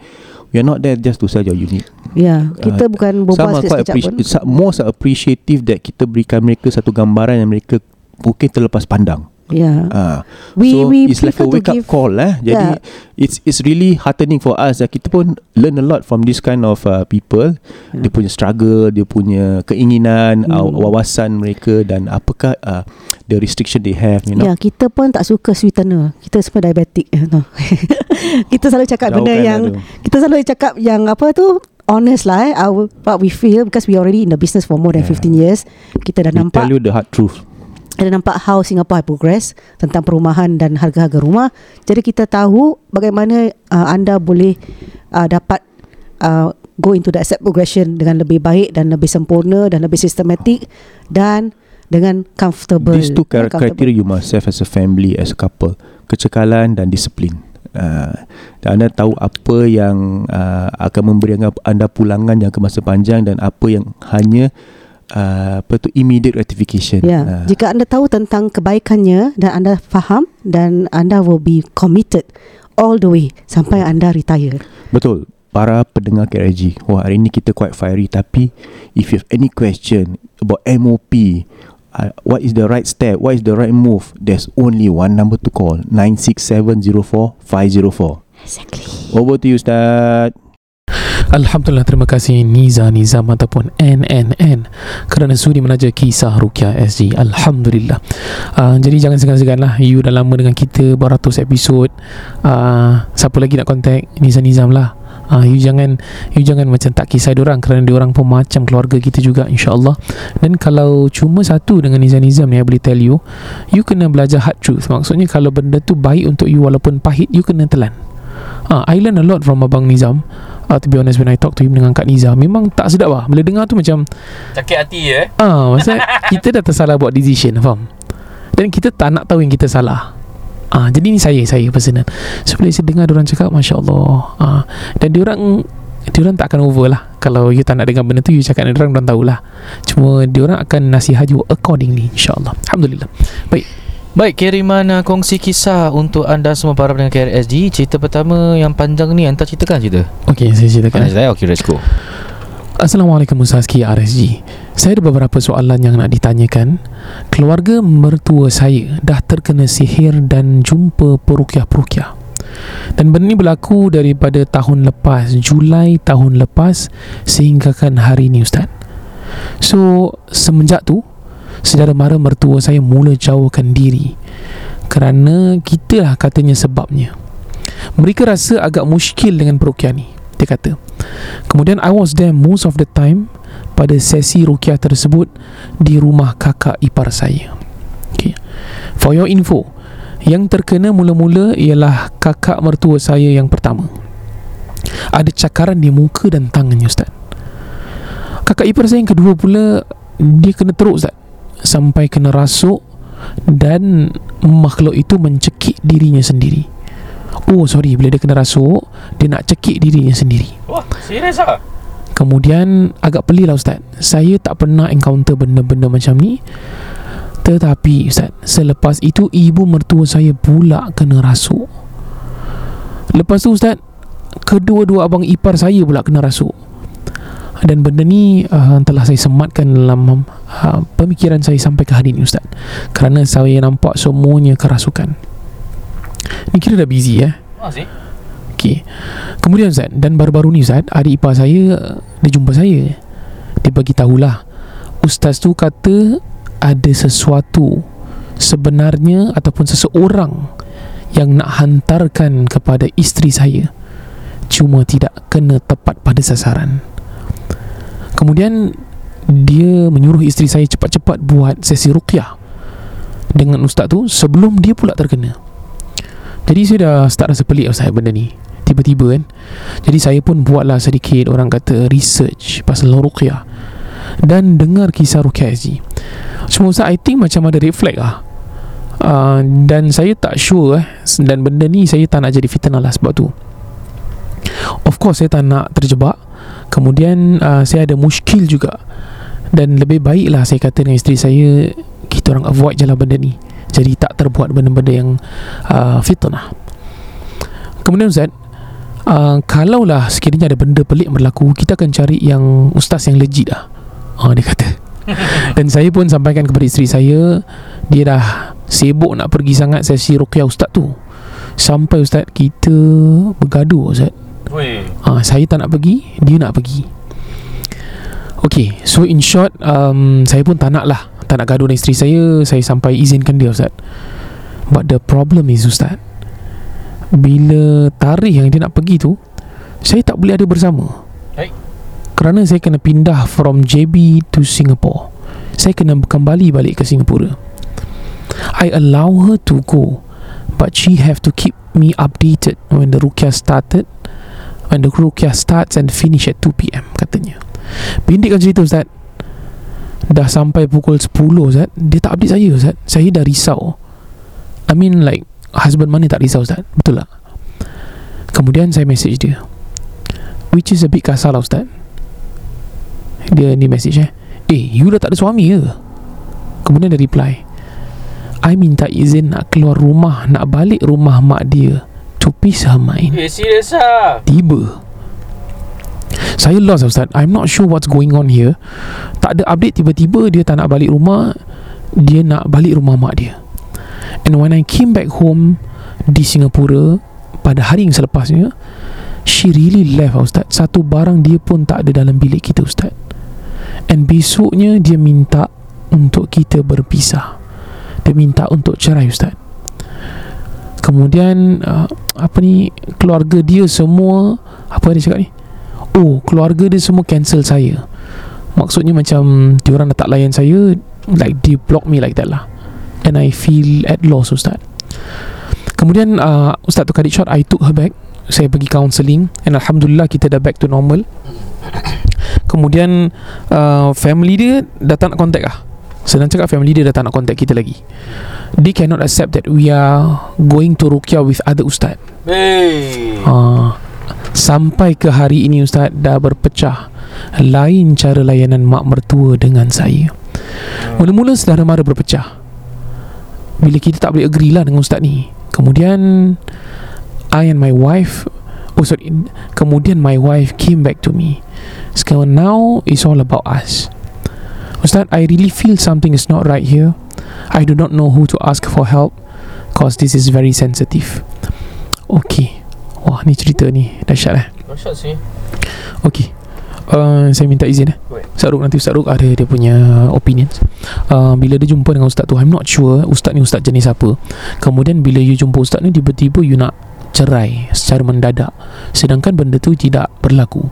D: Are not there just to sell your unit.
E: Ya, kita
D: Ah,
E: bukan berbual sekejap pun.
D: some- more are appreciative that kita berikan mereka satu gambaran yang mereka mungkin terlepas pandang.
E: Ya.
D: Ah,
E: We
D: so
E: we
D: it's like a wake up
E: give
D: call eh. Jadi
E: Yeah.
D: it's it's really heartening for us. Uh, kita pun learn a lot from this kind of uh, people. Dia punya struggle, dia punya keinginan, uh,
E: Hmm.
D: wawasan mereka dan apakah uh, the restriction they have, you know.
E: Ya, kita pun tak suka sweetener. Kita semua diabetic. You know. kita selalu cakap benda
D: Jauhkan
E: yang
D: lah tu.
E: kita selalu cakap yang apa tu honest lah eh our, what we feel because we already in the business for more than
D: Yeah.
E: 15 years kita dah
D: We
E: nampak
D: tell you the hard truth.
E: Ada nampak how Singapore progress tentang perumahan dan harga-harga rumah. Jadi kita tahu bagaimana uh, anda boleh uh, dapat uh, go into the asset progression dengan lebih baik dan lebih sempurna dan lebih sistematik dan dengan comfortable.
D: These two criteria you must have as a family, as a couple. Kecekalan dan disiplin. Uh, dan anda tahu apa yang uh, akan memberi anda, pulangan yang masa panjang dan apa yang hanya uh, apa tu immediate gratification.
E: Ya,
D: Uh,
E: jika anda tahu tentang kebaikannya dan anda faham dan anda will be committed all the way sampai anda retire.
D: betul. Para pendengar KRG, wah hari ini kita quite fiery tapi if you have any question about MOP, uh, what is the right step, what is the right move, there's only one number to call, 96704 504.
E: Exactly.
D: Over to you Ustaz.
B: Alhamdulillah terima kasih Niza Nizam ataupun NNN kerana sudi menaja kisah Rukia SG Alhamdulillah. Uh, jadi jangan segan-segan lah. You dah lama dengan kita beratus episod. Uh, siapa lagi nak contact? Niza Nizam lah. Uh, you jangan you jangan macam tak kisah diorang kerana diorang pun macam keluarga kita juga insyaAllah. Dan kalau cuma satu dengan Niza Nizam ni I boleh tell you you kena belajar hard truth. Maksudnya kalau benda tu baik untuk you walaupun pahit you kena telan. Ah, I learn a lot from Abang Nizam uh, To be honest When I talk to him Dengan Kak Nizam Memang tak sedap lah Bila dengar tu macam
A: Sakit hati ya
B: Ah, Maksudnya Kita dah tersalah buat decision Faham? Dan kita tak nak tahu Yang kita salah. Ah, Jadi ni saya Saya personal. So bila saya dengar Diorang cakap Masya Allah ah, Dan diorang Diorang tak akan over lah. Kalau you tak nak dengar benda tu You cakap dengan diorang Diorang tahulah. Cuma diorang akan nasihat you Accordingly InsyaAllah. Alhamdulillah. Baik
A: Baik, kiriman uh, kongsi kisah untuk anda semua para pendengar KRSG. Cerita pertama yang panjang ni anda ceritakan cerita.
B: Okay saya ceritakan
A: Kan saya okey let's go.
B: Assalamualaikum Ustaz KRSG Saya ada beberapa soalan yang nak ditanyakan Keluarga mertua saya dah terkena sihir dan jumpa perukiah-perukiah Dan benda ni berlaku daripada tahun lepas Julai tahun lepas Sehinggakan hari ni Ustaz So semenjak tu Saudara mara mertua saya mula jauhkan diri Kerana kita lah katanya sebabnya Mereka rasa agak muskil dengan perukiah ni Dia kata Kemudian I was there most of the time pada sesi rukiah tersebut di rumah kakak ipar saya. Okay. For your info, yang terkena mula-mula ialah kakak mertua saya yang pertama. Ada cakaran di muka dan tangannya Ustaz. Kakak ipar saya yang kedua pula dia kena teruk Ustaz. Sampai kena rasuk dan makhluk itu mencekik dirinya sendiri. Oh sorry Bila dia kena rasuk Dia nak cekik dirinya sendiri.
A: Wah, serius ah?
B: Kemudian agak pelik lah Ustaz. Saya tak pernah encounter benda-benda macam ni. Tetapi Ustaz Selepas itu ibu mertua saya pula kena rasuk. Lepas tu Ustaz Kedua-dua abang ipar saya pula kena rasuk Dan benda ni uh, telah saya sematkan dalam uh, pemikiran saya sampai ke hari ni Ustaz. Kerana saya nampak semuanya kerasukan. Ni kira dah busy eh?
A: Masih.
B: Okey. Kemudian Ustaz Dan baru-baru ni Ustaz Adik ipar saya Dia jumpa saya. Dia bagi tahulah Ustaz tu kata Ada sesuatu Sebenarnya Ataupun seseorang Yang nak hantarkan Kepada isteri saya. Cuma tidak kena tepat pada sasaran Kemudian Dia menyuruh isteri saya Cepat-cepat buat sesi ruqyah Dengan ustaz tu Sebelum dia pula terkena. Jadi saya dah start rasa pelik Ustaz benda ni. Tiba-tiba kan Jadi saya pun buatlah sedikit Orang kata research Pasal Ruqyah Dan dengar kisah Ruqyah SG Cuma Ustaz I think macam ada flag lah uh, Dan saya tak sure eh Dan benda ni saya tak nak jadi fitnah lah sebab tu. Of course saya tak nak terjebak Kemudian uh, saya ada muskil juga. Dan lebih baik lah saya kata dengan isteri saya Kita orang avoid je lah benda ni. Jadi tak terbuat benda-benda yang uh, fitnah. Kemudian Ustaz uh, Kalaulah sekiranya ada benda pelik berlaku Kita akan cari yang Ustaz yang legit lah. Uh, Dia kata. Dan saya pun sampaikan kepada isteri saya Dia dah sibuk nak pergi sangat sesi ruqyah Ustaz tu. Sampai Ustaz kita bergaduh Ustaz uh, Saya tak nak pergi. Dia nak pergi. Okay So in short um, Saya pun tak nak lah Tak nak gaduh dengan isteri saya. Saya sampai izinkan dia Ustaz. But the problem is Ustaz Bila tarikh yang dia nak pergi tu Saya tak boleh ada bersama.
A: Baik.
B: Kerana saya kena pindah From JB to Singapore. Saya kena kembali balik ke Singapura. I allow her to go But she have to keep me updated When the rukyah started When the rukyah starts and finish at 2pm Katanya. Pendekkan cerita Ustaz. Dah sampai pukul 10 Ustaz. Dia tak update saya Ustaz. Saya dah risau. I mean like Husband mana tak risau Ustaz? Betul tak? Kemudian saya message dia. Which is a bit kasar lah Ustaz. Dia ni message eh. Eh you dah tak ada suami ke? Kemudian dia reply. I minta izin nak keluar rumah Nak balik rumah mak dia To peace her mind
A: Eh serius lah.
B: Tiba. Saya lost Ustaz. I'm not sure what's going on here. Tak ada update tiba-tiba Dia tak nak balik rumah. Dia nak balik rumah mak dia. And when I came back home Di Singapura Pada hari yang selepasnya She really left Ustaz. Satu barang dia pun tak ada dalam bilik kita Ustaz. And besoknya dia minta Untuk kita berpisah. Dia minta untuk cerai Ustaz Kemudian uh, Apa ni Keluarga dia semua Apa dia cakap ni? Oh keluarga dia semua cancel saya. Maksudnya macam Diorang dah tak layan saya Like they block me like that lah. And I feel at loss Ustaz. Kemudian uh, Ustaz tu cut it short I took her back. Saya pergi counselling. And Alhamdulillah kita dah back to normal. Kemudian uh, Family dia Dah tak nak contact lah Senang cakap family dia dah tak nak contact kita lagi. They cannot accept that we are Going to Ruqyah with other ustaz.
A: Hey.
B: Uh, Sampai ke hari ini ustaz Dah berpecah Lain cara layanan mak mertua dengan saya. Mula-mula saudara mara berpecah. Bila kita tak boleh agree lah dengan ustaz ni. Kemudian I and my wife Oh sorry Kemudian my wife came back to me. Sekarang now It's all about us Ustaz I really feel something is not right here. I do not know who to ask for help Cause this is very sensitive. Okay. Wah ni cerita ni Dahsyat eh?
A: Dahsyat sih.
B: Okay. Uh, Saya minta izin eh. Ustaz Ruk nanti Ustaz Ruk ada dia punya opinions. Uh, Bila dia jumpa dengan Ustaz tu I'm not sure Ustaz ni Ustaz jenis apa. Kemudian bila you jumpa Ustaz ni Tiba-tiba you nak cerai secara mendadak sedangkan benda tu tidak berlaku.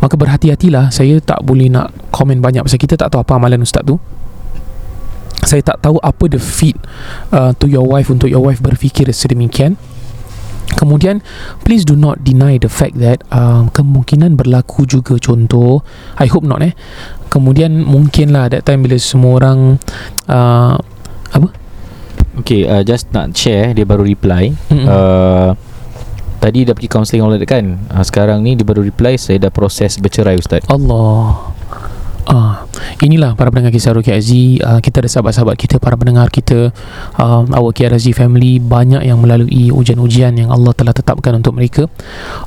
B: Maka berhati-hatilah saya tak boleh nak komen banyak pasal kita tak tahu apa amalan ustaz tu. Saya tak tahu apa the fit uh, to your wife untuk your wife berfikir sedemikian. Kemudian please do not deny the fact that uh, kemungkinan berlaku juga. Contoh I hope not eh. Kemudian mungkinlah that time bila semua orang uh, apa?
A: Okay uh, Just nak share Dia baru reply.
B: Mm-mm.
A: uh, Tadi dah pergi counselling that kan? Uh, Sekarang ni dia baru reply Saya dah proses bercerai Ustaz.
B: Allah. Ah, inilah para pendengar kisah Ruki Aziz. Uh, Kita ada sahabat-sahabat kita Para pendengar kita. Uh, Our KRZ family Banyak yang melalui ujian-ujian Yang Allah telah tetapkan untuk mereka.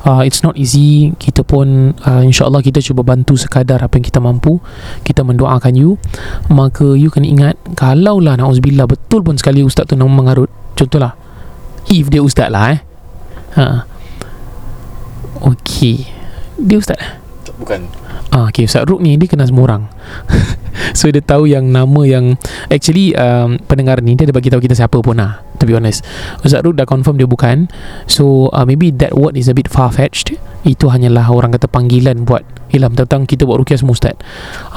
B: Uh, It's not easy. Kita pun uh, InsyaAllah kita cuba bantu sekadar Apa yang kita mampu. Kita mendoakan you. Maka you kena ingat Kalaulah Na'uzubillah Betul pun sekali Ustaz tu nama mengarut. Contohlah If dia Ustaz lah eh. Ha. Okay Dia Ustaz eh
A: Bukan
B: Ah, okay, Ustaz Ruk ni dia kenal semua orang. so dia tahu yang nama yang actually um, pendengar ni dia ada bagi tahu kita siapa pun lah. To be honest, Ustaz Ruk dah confirm dia bukan. So uh, maybe that word is a bit far fetched. Itu hanyalah orang kata panggilan buat ilham tentang kita buat ruqyah semua ustaz.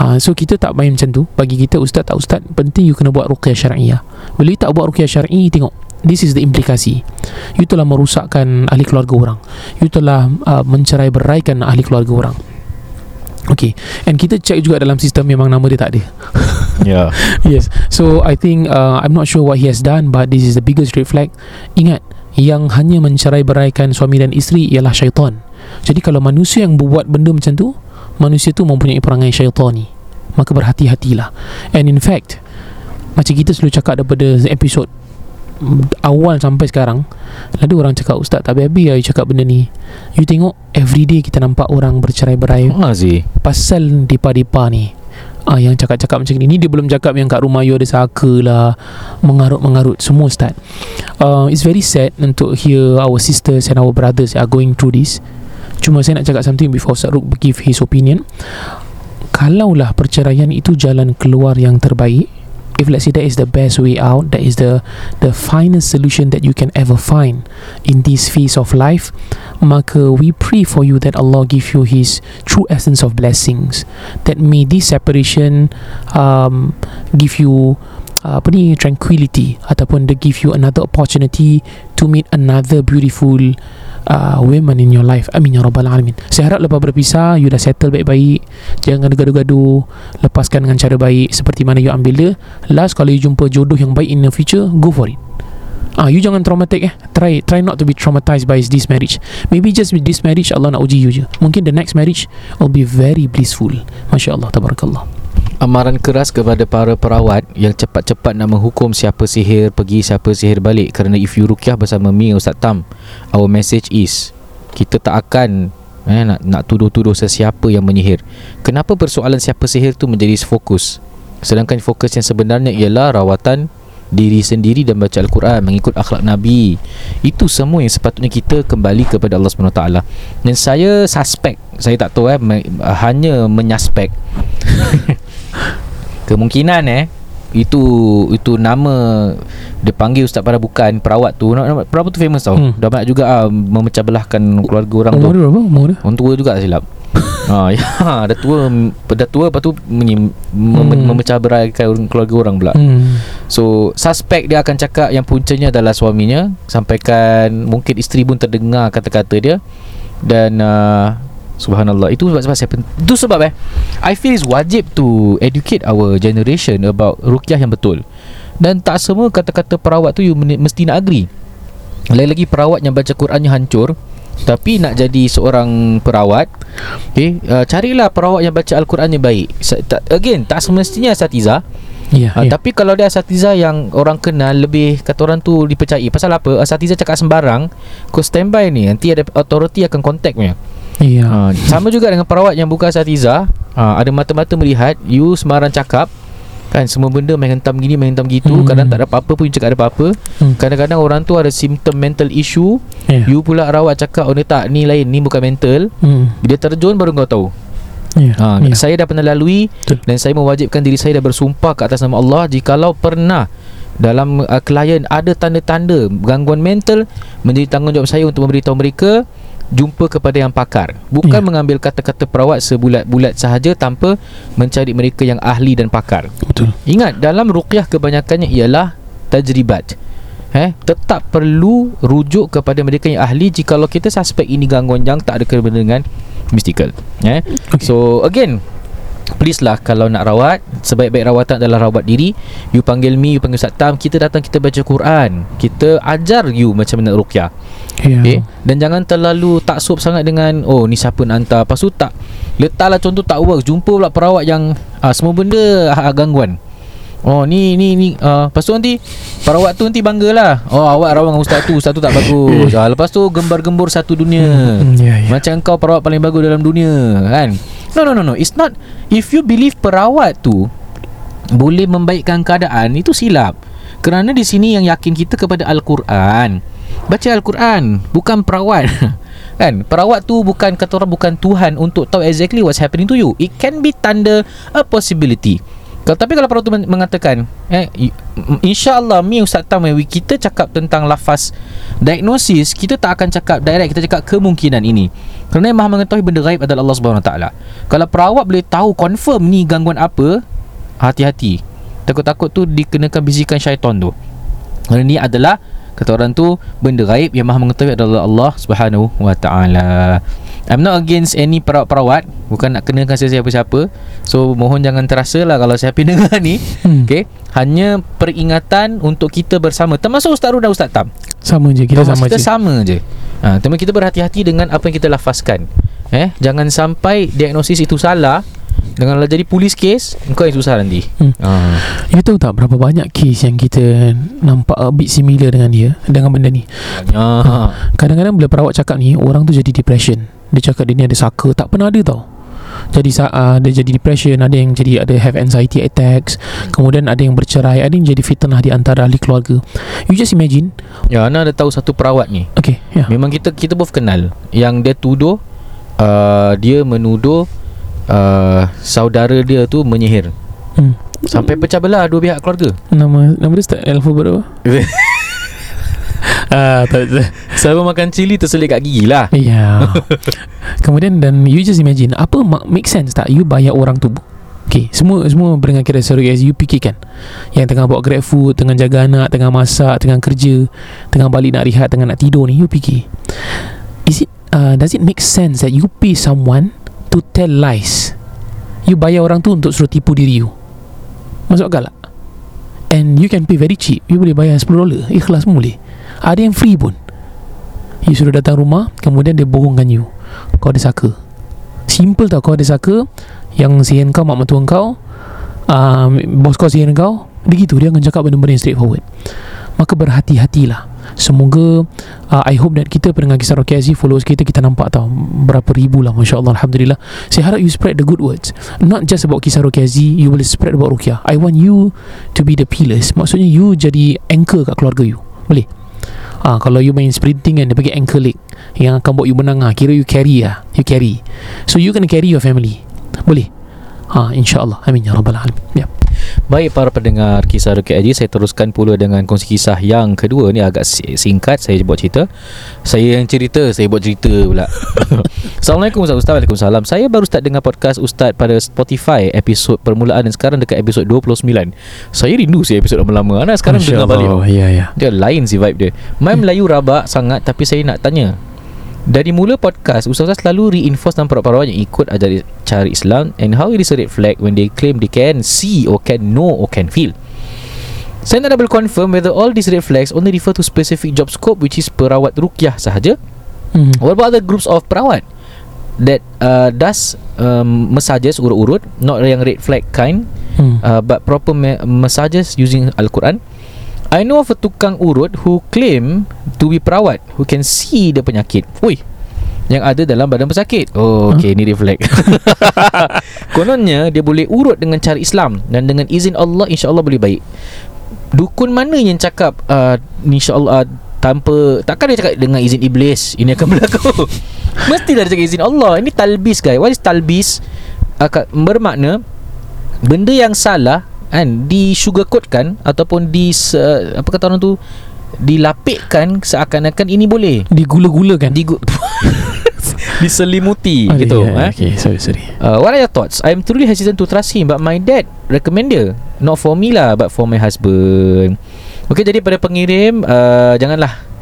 B: Uh, so kita tak main macam tu. Bagi kita ustaz tak ustaz penting you kena buat ruqyah syar'iyah. Bila you tak buat ruqyah syar'i tengok This is the implikasi. You telah merusakkan ahli keluarga orang. You telah uh, mencerai beraikan ahli keluarga orang. Okay. And kita check juga dalam sistem Memang nama dia tak ada.
A: Ya.
B: Yes. So I think uh, I'm not sure what he has done But this is the biggest red flag. Ingat Yang hanya mencerai beraikan Suami dan isteri Ialah syaitan. Jadi kalau manusia yang buat benda macam tu Manusia tu mempunyai perangai syaitani Maka berhati-hatilah. And in fact Macam kita selalu cakap Daripada episod awal sampai sekarang ada orang cakap ustaz tak habis-habis lah you cakap benda ni. You tengok everyday kita nampak orang bercerai-berai
A: Ha sih
B: pasal depa-depa ni. Ah yang cakap-cakap macam ni. Ni dia belum cakap yang kat rumah you ada saka lah Mengarut-mengarut Semua start uh, It's very sad Untuk hear our sisters and our brothers Are going through this. Cuma saya nak cakap something Before Ustaz Ruk give his opinion. Kalaulah perceraian itu Jalan keluar yang terbaik If let's say that is the best way out That is the The finest solution That you can ever find In this phase of life Maka we pray for you That Allah give you His True essence of blessings. That may this separation um, Give you uh, apa ni tranquility ataupun they give you another opportunity to meet another beautiful uh, women in your life amin ya rabbal alamin saya harap lepas berpisah you dah settle baik-baik jangan gaduh-gaduh lepaskan dengan cara baik seperti mana you ambil dia last kalau you jumpa jodoh yang baik in the future go for it Ah, you jangan traumatic eh. Try try not to be traumatized by this marriage. Maybe just with this marriage Allah nak uji you je. Mungkin the next marriage will be very blissful. Masya Allah, tabarakallah.
A: Amaran keras kepada para perawat Yang cepat-cepat nak menghukum siapa sihir Pergi siapa sihir balik Kerana if you rukyah bersama me Ustaz Tam Our message is Kita tak akan eh, nak, nak tuduh-tuduh sesiapa yang menyihir. Kenapa persoalan siapa sihir tu menjadi fokus? Sedangkan fokus yang sebenarnya ialah rawatan diri sendiri dan baca Al-Quran mengikut akhlak Nabi. Itu semua yang sepatutnya kita kembali kepada Allah SWT dan saya suspek saya tak tahu eh hanya menyaspek kemungkinan eh itu itu nama dia panggil ustaz pada bukan perawat tu perawat tu famous tau
B: Hmm.
A: dah banyak juga ah, memecah belahkan keluarga orang tu
B: Umur dia berapa? Umur dia?
A: orang tua juga silap ha, ya, dah tua dah tua lepas tu menyi, mem,
B: Hmm.
A: memecah beraikan keluarga orang pula
B: Hmm.
A: So suspek dia akan cakap yang puncanya adalah suaminya Sampaikan mungkin isteri pun terdengar kata-kata dia Dan uh, Subhanallah. Itu sebab, sebab saya pen- Itu sebab eh I feel it's wajib to educate our generation About rukyah yang betul. Dan tak semua kata-kata perawat tu You meni- mesti nak agree. Lagi-lagi perawat yang baca Qurannya hancur. Tapi nak jadi seorang perawat okay, uh, Carilah perawat yang baca Al-Qurannya baik. Sa- tak- Again Tak semestinya asatiza.
B: Ya,
A: Ha,
B: ya.
A: Tapi kalau dia asatiza yang orang kenal Lebih kata orang tu dipercayai. Pasal apa? Asatiza cakap sembarang Kau standby ni Nanti ada authority akan contact punya
B: Ya.
A: ha, Sama juga dengan perawat yang bukan asatiza ha, Ada mata-mata melihat You sembarang cakap Kan semua benda main hentam gini Main hentam gitu
B: Hmm.
A: Kadang tak ada apa-apa pun you cakap ada apa-apa
B: Hmm.
A: Kadang-kadang orang tu ada symptom mental issue
B: Ya.
A: You pula rawat cakap Oh ni tak Ni lain Ni bukan mental
B: Hmm.
A: Dia terjun baru kau tahu
B: Ya.
A: Ha,
B: ya.
A: Saya dah pernah lalui
B: Betul.
A: Dan saya mewajibkan diri saya dah bersumpah ke atas nama Allah Jikalau pernah dalam uh, klien ada tanda-tanda gangguan mental Menjadi tanggungjawab saya untuk memberitahu mereka Jumpa kepada yang pakar Bukan
B: Ya.
A: mengambil kata-kata perawat sebulat-bulat sahaja Tanpa mencari mereka yang ahli dan pakar
B: Betul.
A: Ingat dalam ruqyah kebanyakannya ialah tajribat Eh, tetap perlu rujuk kepada mereka yang ahli jikalau kita suspek ini gangguan yang tak ada kena dengan mystical. Eh.
B: Okay.
A: So again Please lah kalau nak rawat. Sebaik-baik rawatan adalah rawat diri. You panggil me, you panggil Ustaz Tam Kita datang kita baca Quran. Kita ajar you macam mana ruqyah.
B: Ya.
A: okay? Dan jangan terlalu taksub sangat dengan Oh ni siapa nak hantar? Lepas tu tak Letaklah contoh tak work Jumpa pula perawat yang uh, Semua benda uh, gangguan. Oh ni ni ni uh, Lepas tu nanti Perawat tu nanti banggalah Oh awak rawat dengan ustaz tu Ustaz tu tak bagus. Uh, Lepas tu gembar-gembur satu dunia.
B: Hmm, ya, ya.
A: Macam kau perawat paling bagus dalam dunia Kan No no no no. It's not If you believe perawat tu Boleh membaikkan keadaan Itu silap. Kerana di sini yang yakin kita kepada Al-Quran. Baca Al-Quran Bukan perawat. Kan? Perawat tu bukan Kata orang bukan Tuhan Untuk tahu exactly what's happening to you. It can be tanda A possibility tapi kalau men- mengatakan eh, InsyaAllah Mi Ustaz Tam eh, Kita cakap tentang lafaz Diagnosis Kita tak akan cakap direct Kita cakap kemungkinan ini. Kerana yang maha mengetahui benda gaib adalah Allah SWT Kalau perawat boleh tahu Confirm ni gangguan apa Hati-hati. Takut-takut tu dikenakan bisikan syaitan tu. Kerana ni adalah Kata orang tu Benda gaib yang maha mengetahui adalah Allah Subhanahu wa ta'ala. I'm not against any perawat-perawat. Bukan nak kenakan sesiapa-siapa So mohon jangan terasa lah Kalau siapa dengar ni
B: Hmm.
A: Okay? Hanya peringatan Untuk kita bersama. Termasuk Ustaz Ru dan Ustaz Tam.
B: Sama je kita
A: Termasuk
B: sama
A: kita
B: je.
A: sama je. Ha, Tapi kita berhati-hati Dengan apa yang kita lafazkan. Eh? Jangan sampai Diagnosis itu salah Dengan lah jadi polis kes Kau yang susah nanti
B: Hmm.
A: ah.
B: You tahu tak berapa banyak kes yang kita nampak a bit similar dengan dia dengan benda ni.
A: Banyak
B: Kadang-kadang bila perawat cakap ni orang tu jadi depression. Dia cakap dia ni ada saka, tak pernah ada tau. Jadi uh, dia jadi depression, ada yang jadi ada have anxiety attacks, kemudian ada yang bercerai, ada yang jadi fitnah di antara ahli keluarga. You just imagine,
A: Ya Ana ada tahu satu perawat ni
B: okay, ya. Yeah.
A: Memang kita kita both kenal Yang dia tuduh uh, Dia menuduh uh, Saudara dia tu menyihir
B: Hmm.
A: Sampai pecah belah Dua pihak keluarga
B: Nama nama dia start alphabet apa?
A: ah, tak, tak. Selalu makan cili Terselit kat gigi lah
B: Ya. Kemudian dan you just imagine apa ma- make sense tak you bayar orang tu Okay, semua semua pendengar kira seru guys You fikirkan Yang tengah bawa grab food Tengah jaga anak Tengah masak Tengah kerja Tengah balik nak rehat Tengah nak tidur ni You fikir Is it uh, Does it make sense That you pay someone To tell lies. You bayar orang tu Untuk suruh tipu diri you. Masuk akal tak? And you can pay very cheap. You boleh bayar 10 dolar. Ikhlas boleh. Ada yang free pun. You suruh datang rumah Kemudian dia bohongkan you. Kau ada saka. Simple tau kau ada saka. Yang sihir kau mak mertua kau uh, Bos kau sihir kau Dia gitu. Dia akan cakap benda-benda yang straightforward. Maka berhati-hatilah Semoga uh, I hope that kita pendengar kisah Rocky Aziz Followers kita Kita nampak tau Berapa ribu lah Masya Allah Alhamdulillah Saya harap you spread the good words Not just about kisah Rocky Aziz You boleh spread about Rukia I want you To be the pillars Maksudnya you jadi Anchor kat keluarga you Boleh Ah, kalau you main sprinting kan dia bagi ankle leg yang akan buat you menang ah. Kira you carry ah. You carry. So you kena carry your family. Boleh? Ha, insya-Allah. Amin ya rabbal alamin. Ya.
A: Baik para pendengar kisah Ruki Aji Saya teruskan pula dengan kongsi kisah yang kedua Ni agak si- singkat Saya buat cerita. Saya yang cerita Saya buat cerita pula. Assalamualaikum Ustaz. Ustaz Waalaikumsalam. Saya baru start dengar podcast Ustaz pada Spotify Episod permulaan Dan sekarang dekat episod 29 Saya rindu sih episod lama-lama. Anak sekarang
B: Masya
A: dengar balik.
B: Allah. Ya ya.
A: Dia lain si vibe dia. Main Melayu rabak sangat Tapi saya nak tanya dari mula podcast Ustaz selalu reinforce dan perawat-perawat yang ikut ajar cara Islam And how it is a red flag when they claim they can see or can know or can feel Saya nak double confirm whether all these red flags only refer to specific job scope which is perawat rukyah sahaja
B: Hmm.
A: What about other groups of perawat that uh, does um, massages urut-urut not yang red flag kind
B: Hmm.
A: uh, but proper ma- massages using Al-Quran. I know of a tukang urut who claim to be perawat who can see the penyakit. Oi. Yang ada dalam badan pesakit. Oh, okay, ni red flag. Kononnya dia boleh urut dengan cara Islam dan dengan izin Allah insya-Allah boleh baik. Dukun mana yang cakap uh, insya-Allah uh, tanpa takkan dia cakap dengan izin iblis ini akan berlaku. Mestilah dia cakap izin Allah. Ini talbis guys. What is talbis? Akan bermakna benda yang salah kan di sugarcoatkan ataupun di uh, apa kata orang tu dilapikkan seakan-akan ini boleh
B: Digula-gulakan.
A: di diselimuti
B: Ah,
A: gitu
B: ya,
A: eh
B: Okay, sorry sorry.
A: Uh, what are your thoughts? I'm truly hesitant to trust him But my dad recommend dia Not for me lah But for my husband Okay jadi pada pengirim uh, Janganlah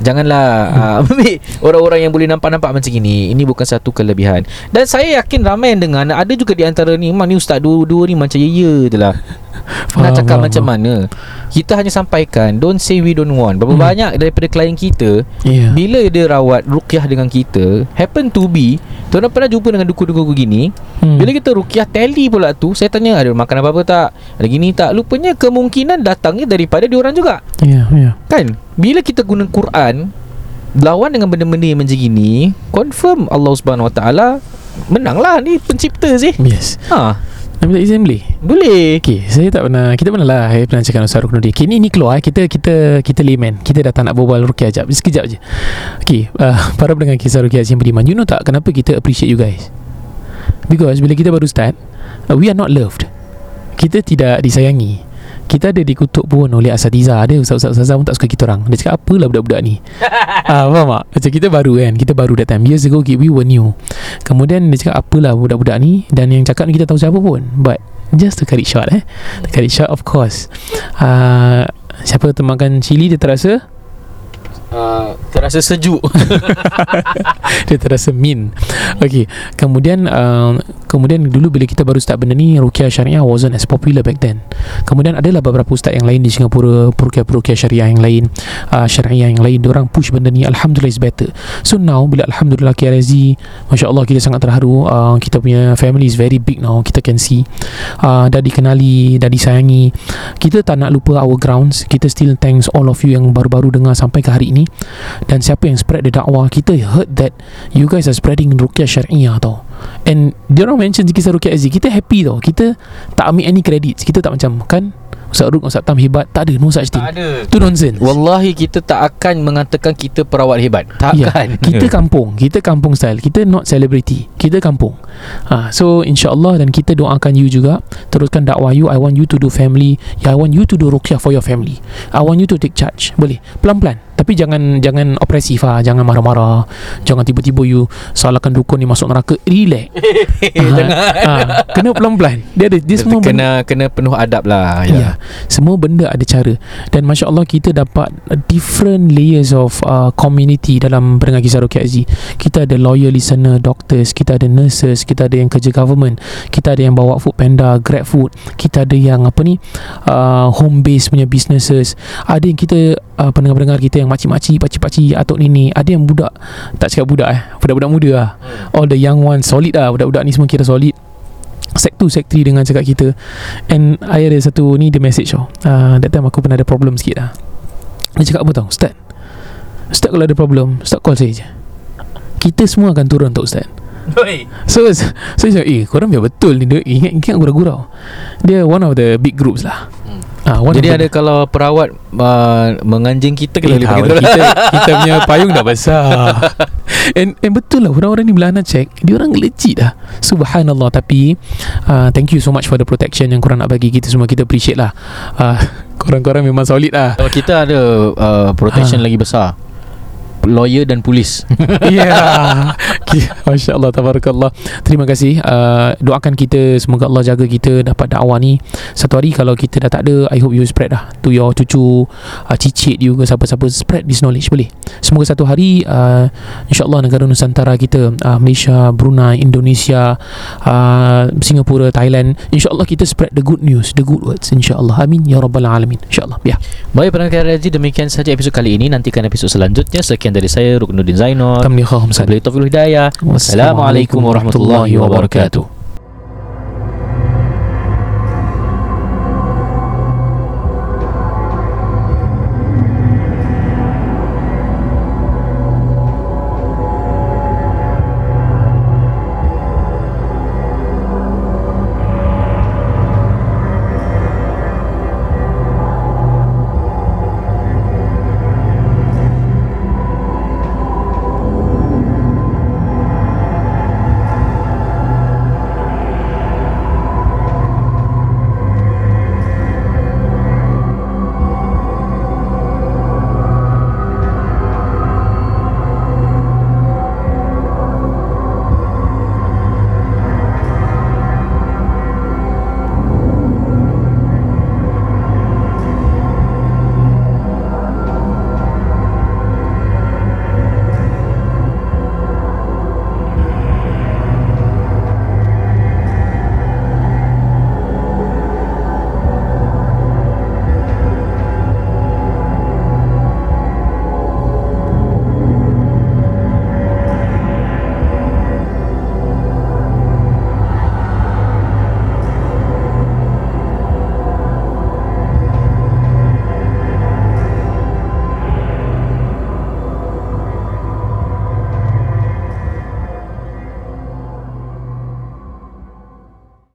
A: Janganlah uh, ambil orang-orang yang boleh nampak-nampak macam ini. Ini bukan satu kelebihan. Dan saya yakin ramai yang dengar ada juga di antara ni, "Mak ni ustaz dua-dua ni macam ya-ya je lah." Nak
B: Faham,
A: cakap
B: faham,
A: macam mana Kita hanya sampaikan Don't say we don't want Berapa
B: Hmm.
A: banyak daripada klien kita
B: Ya.
A: Bila dia rawat Rukyah dengan kita Happen to be Tuan pernah jumpa dengan dukun-dukun gini
B: Hmm.
A: Bila kita rukyah tele pula tu Saya tanya ada makan apa-apa tak Ada gini tak Lupanya kemungkinan datangnya daripada diorang juga
B: Ya, ya.
A: Kan Bila kita guna Quran Lawan dengan benda-benda yang macam gini Confirm Allah Subhanahu Wa Taala Menanglah ni pencipta sih
B: Yes.
A: Ha
B: Nak minta izin boleh?
A: Boleh
B: Okay, saya tak pernah Kita pernah lah Saya pernah cakap Ustaz Ruknudi Okay, ni, ni keluar eh. Kita kita kita layman. Kita datang nak berbual Rukia sekejap Sekejap je. Okay, uh, para pendengar kisah Rukia yang beriman You know tak Kenapa kita appreciate you guys? Because bila kita baru start uh, We are not loved. Kita tidak disayangi kita ada dikutuk pun oleh Asatiza. Ada ustaz-ustaz pun tak suka kita orang. Dia cakap apalah budak-budak ni? Ah, Faham tak? Macam kita baru kan Kita baru that time. Years ago we were new. Kemudian dia cakap apalah budak-budak ni? Dan yang cakap ni kita tahu siapa pun. But Just to cut it short eh. To cut it short of course. Uh, Siapa termakan cili dia terasa
A: uh, Terasa sejuk.
B: Dia terasa min Okay. Kemudian uh, Kemudian dulu bila kita baru start benda ni Rukia Syariah wasn't as popular back then. Kemudian adalah beberapa ustaz yang lain di Singapura Perukia-perukia Syariah yang lain uh, Syariah yang lain Diorang push benda ni. Alhamdulillah is better. So now bila Alhamdulillah KRSG Masya Allah kita sangat terharu. Uh, Kita punya family is very big now. Kita can see. Uh, Dah dikenali Dah disayangi. Kita tak nak lupa our grounds. Kita still thanks all of you Yang baru-baru dengar sampai ke hari ini Dan siapa yang spread the dakwah Kita heard that You guys are spreading Rukia Syariah tau. And dia orang mention kisah Rukia Aziz Kita happy tau. Kita tak ambil any credits. Kita tak macam Kan Ustaz Ruk Ustaz Tam hebat. Tak ada no such thing.
A: Tak ada.
B: Itu nonsense.
A: Wallahi kita tak akan mengatakan kita perawat hebat.
B: Ya,
A: Takkan
B: kita kampung. Kita kampung style. Kita not celebrity. Kita kampung. Ha, So insyaAllah Dan kita doakan you juga. Teruskan dakwah you. I want you to do family. Yeah, I want you to do ruqyah for your family. I want you to take charge. Boleh? Pelan-pelan Tapi jangan Jangan opresif lah Jangan marah-marah Jangan tiba-tiba you Salahkan dukun ni masuk neraka Relax ha, ha, Kena pelan-pelan Dia ada Dia semua benda-
A: kena kena penuh adab lah
B: Ya. Yeah. Semua benda ada cara dan masya-Allah kita dapat different layers of uh, community dalam pendengar kisah Rukia Aziz. Kita ada lawyer listener, doctors, kita ada nurses, kita ada yang kerja government, kita ada yang bawa food panda, grab food, kita ada yang apa ni uh, home base punya businesses. Ada yang kita uh, pendengar-pendengar kita yang makcik-makcik, pakcik-pakcik, atuk nini, ada yang budak tak cakap budak eh, budak-budak muda lah. All the young ones solid lah, budak-budak ni semua kira solid. Sek 2, Sek 3 dengan cakap kita. And I ada satu ni Dia message tau. Uh, That time aku pernah ada problem sikit lah. Dia cakap apa tau? Ustaz Ustaz kalau ada problem Ustaz call saya je. Kita semua akan turun tau Ustaz. So So saya cakap Eh korang biar betul ni Dia ingat, ingat gurau-gurau. Dia one of the big groups lah Ah, one
A: Jadi ada
B: the,
A: kalau perawat uh, menganjing kita kita
B: Eh,
A: bagi
B: kita, kita punya payung dah besar. And, and betul lah Orang-orang ni bila Ana check Dia orang legit lah. Subhanallah Tapi uh, Thank you so much For the protection Yang korang nak bagi kita semua. Kita appreciate lah. Uh, Korang-korang memang solid lah.
A: Kalau kita ada uh, protection
B: Ha.
A: lagi besar lawyer dan polis.
B: Ya. Yeah. Masya Allah Tabarakallah. Terima kasih. Uh, Doakan kita Semoga Allah jaga kita Dapat dakwah ni. Satu hari kalau kita dah tak ada I hope you spread lah To your cucu uh, Cicit you ke Siapa-siapa. Spread this knowledge Boleh? Semoga satu hari uh, InsyaAllah negara Nusantara kita uh, Malaysia Brunei Indonesia uh, Singapura Thailand InsyaAllah kita spread the good news The good words InsyaAllah. Amin. Ya Rabbal Alamin. InsyaAllah. Ya.
A: Baik pendengar Razi Demikian saja episod kali ini. Nantikan episod selanjutnya Sekian dari saya Ruknuddin Zainal
B: Tamliha Hamzah
A: Wabillahi taufiq wal hidayah. Wassalamualaikum warahmatullahi wabarakatuh